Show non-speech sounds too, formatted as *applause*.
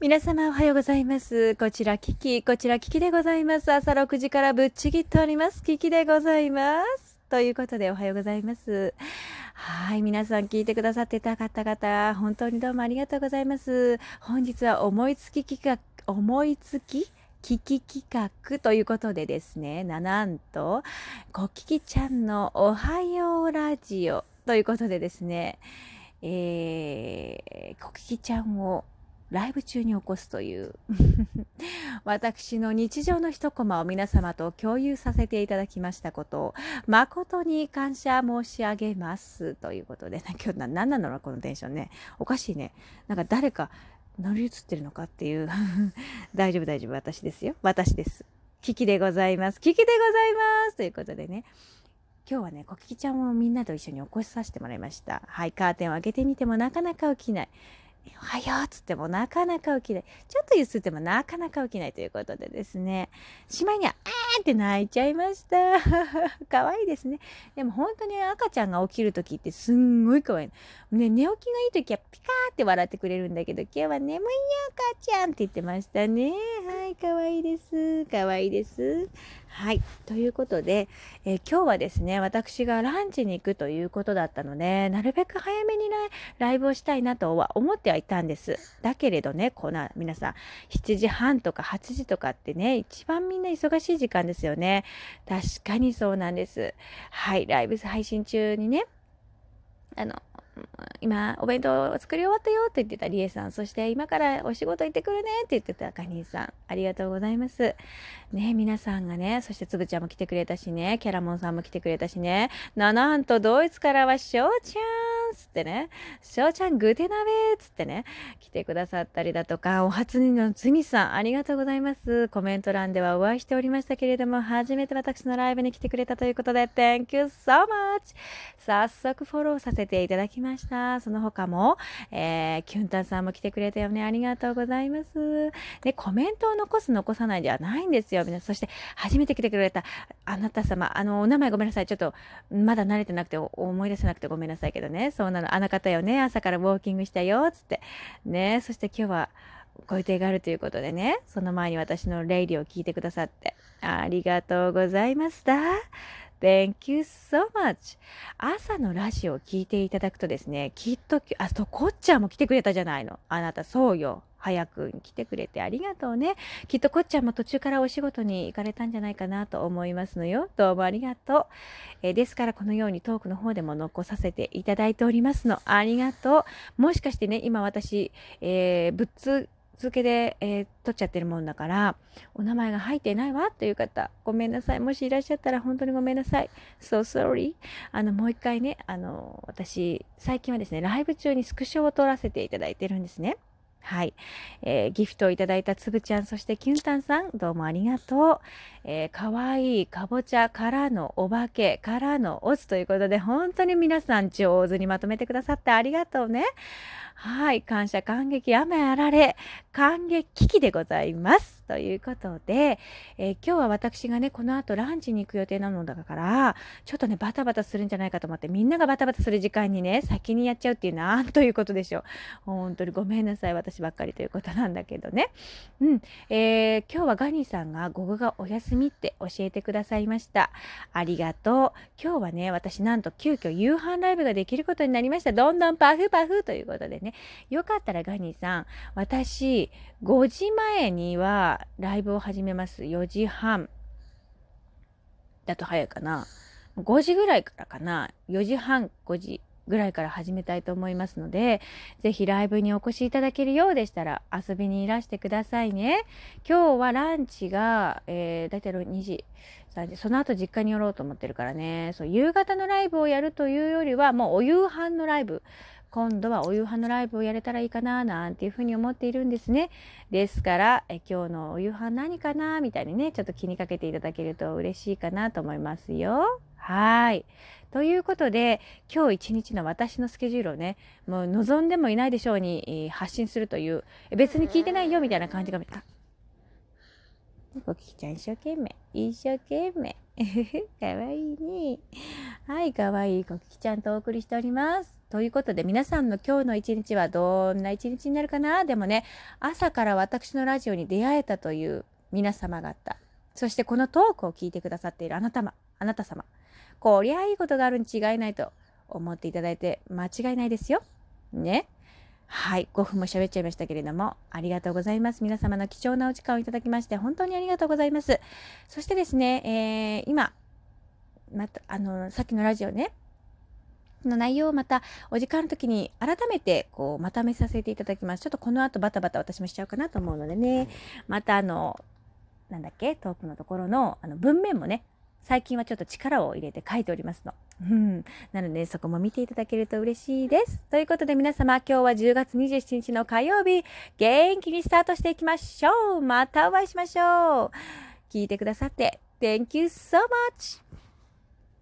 皆様おはようございます。こちらキキ、こちらキキでございます。朝6時からぶっちぎっております。キキでございます。ということでおはようございます。はい、皆さん聞いてくださってた方々、本当にどうもありがとうございます。本日は思いつき企画、思いつきキキ企画ということでですね、ななんと、コキキちゃんのおはようラジオということでですね、えー、コキキちゃんをライブ中に起こすという。*laughs* 私の日常の一コマを皆様と共有させていただきましたことを誠に感謝申し上げますということで、*laughs* 今日何なのこのテンションね。おかしいね。なんか誰か乗り移ってるのかっていう。*laughs* 大丈夫大丈夫。私ですよ。私です。キキでございます。キキでございますということでね。今日はね、コキキちゃんをみんなと一緒に起こしさせてもらいました。はい、カーテンを開けてみてもなかなか起きない。おはようっつってもなかなか起きない。ちょっとゆすってもなかなか起きないということでですね、しまいには、あーって泣いちゃいました。*laughs* 可愛いですね。でも本当に赤ちゃんが起きるときってすんごい可愛い。ね、寝起きがいいときはピカーって笑ってくれるんだけど、今日は眠いよ赤ちゃんって言ってましたね。可愛いです。可愛いです。はい。ということで、えー今日はですね、私がランチに行くということだったので、なるべく早めにね、ライブをしたいなとは思ってはいたんです。だけれどね、この皆さん、7時半とか8時とかってね、一番みんな忙しい時間ですよね。確かにそうなんです。はい、ライブ配信中にね、あの、今、お弁当を作り終わったよって言ってたりえさん、そして今からお仕事行ってくるねって言ってたかにさん、ありがとうございます。ね、皆さんがね、そしてつぶちゃんも来てくれたしね、キャラモンさんも来てくれたしね、な、なんとドイツからはしょうちゃんつってね、しょうちゃんグテナベつってね、来てくださったりだとか、お初にのつみさん、ありがとうございます。コメント欄ではお会いしておりましたけれども、初めて私のライブに来てくれたということで、Thank you so much! 早速フォローさせていただきました。その他も、えー、キュンタンさんも来てくれたよね。ありがとうございます。で、コメントを残す残さないではないんですよ。皆さん、そして初めて来てくれたあなた様、あの、お名前ごめんなさい。ちょっと、まだ慣れてなくて思い出せなくてごめんなさいけどね。そうなの。あの方よね。朝からウォーキングしたよ。つって。ね。そして今日は、ご予定があるということでね、その前に私のレイリーを聞いてくださって、ありがとうございました。Thank you so much. 朝のラジオを聞いていただくとですね、きっと、あそ、こっちゃんも来てくれたじゃないの。あなた、そうよ。早く来てくれてありがとうね。きっとこっちゃんも途中からお仕事に行かれたんじゃないかなと思いますのよ。どうもありがとう。えですからこのようにトークの方でも残させていただいておりますの。ありがとう。もしかしてね、今私、えーぶっつ続けで、えー取っちゃってるもんだから、お名前が入ってないわ？という方、ごめんなさい。もしいらっしゃったら本当にごめんなさい。so sorry. あの、もう一回ね、あの、私、最近はですね、ライブ中にスクショを撮らせていただいてるんですね。はい。えーギフトをいただいたつぶちゃん、そしてきゅんたんさん、どうもありがとう。えー、かわいいかぼちゃからのお化けからのオツということで、本当に皆さん上手にまとめてくださってありがとうね。はい。感謝、感激、雨あられ、感激危機でございます。ということで、えー今日は私がね、この後ランチに行く予定なのだから、ちょっとね、バタバタするんじゃないかと思って、みんながバタバタする時間にね、先にやっちゃうっていうなん *laughs* ということでしょう。本当にごめんなさい、私ばっかりということなんだけどね。うん。えー今日はガニーさんが午後がお休みって教えてくださいました。ありがとう。今日はね、私なんと急遽夕飯ライブができることになりました。どんどんパフパフということでね。よかったらガニーさん、私、5時前にはライブを始めます。4時半。だと早いかな。5時ぐらいからかな。4時半、5時ぐらいから始めたいと思いますので、ぜひライブにお越しいただけるようでしたら遊びにいらしてくださいね。今日はランチが、えー、だいたい2時、3時、その後実家に寄ろうと思ってるからね、そう、夕方のライブをやるというよりは、もうお夕飯のライブ、今度はお夕飯のライブをやれたらいいかな、なんていうふうに思っているんですね。ですから、え今日のお夕飯何かな、みたいにね、ちょっと気にかけていただけると嬉しいかなと思いますよ。はい。ということで、今日一日の私のスケジュールをね、もう望んでもいないでしょうに発信するという、別に聞いてないよみたいな感じが、あ、コキキちゃん一生懸命、一生懸命。*laughs* かわいいね。はい、かわいいコキちゃんとお送りしております。ということで皆さんの今日の一日はどんな一日になるかな？でもね、朝から私のラジオに出会えたという皆様方、そしてこのトークを聞いてくださっているあなたま、あなた様、こりゃいいことがあるに違いないと思っていただいて間違いないですよ。ね。はい、5分も喋っちゃいましたけれども、ありがとうございます。皆様の貴重なお時間をいただきまして、本当にありがとうございます。そしてですね、えー、今、また、あの、さっきのラジオね、の内容をまたお時間の時に改めてこうまとめさせていただきます。ちょっとこの後バタバタ私もしちゃうかなと思うのでね、またあの、なんだっけ、トークのところのあの文面もね、最近はちょっと力を入れて書いておりますの。うん。なので、そこも見ていただけると嬉しいです。ということで皆様、今日は10月27日の火曜日、元気にスタートしていきましょう。またお会いしましょう。聞いてくださって、Thank you so much!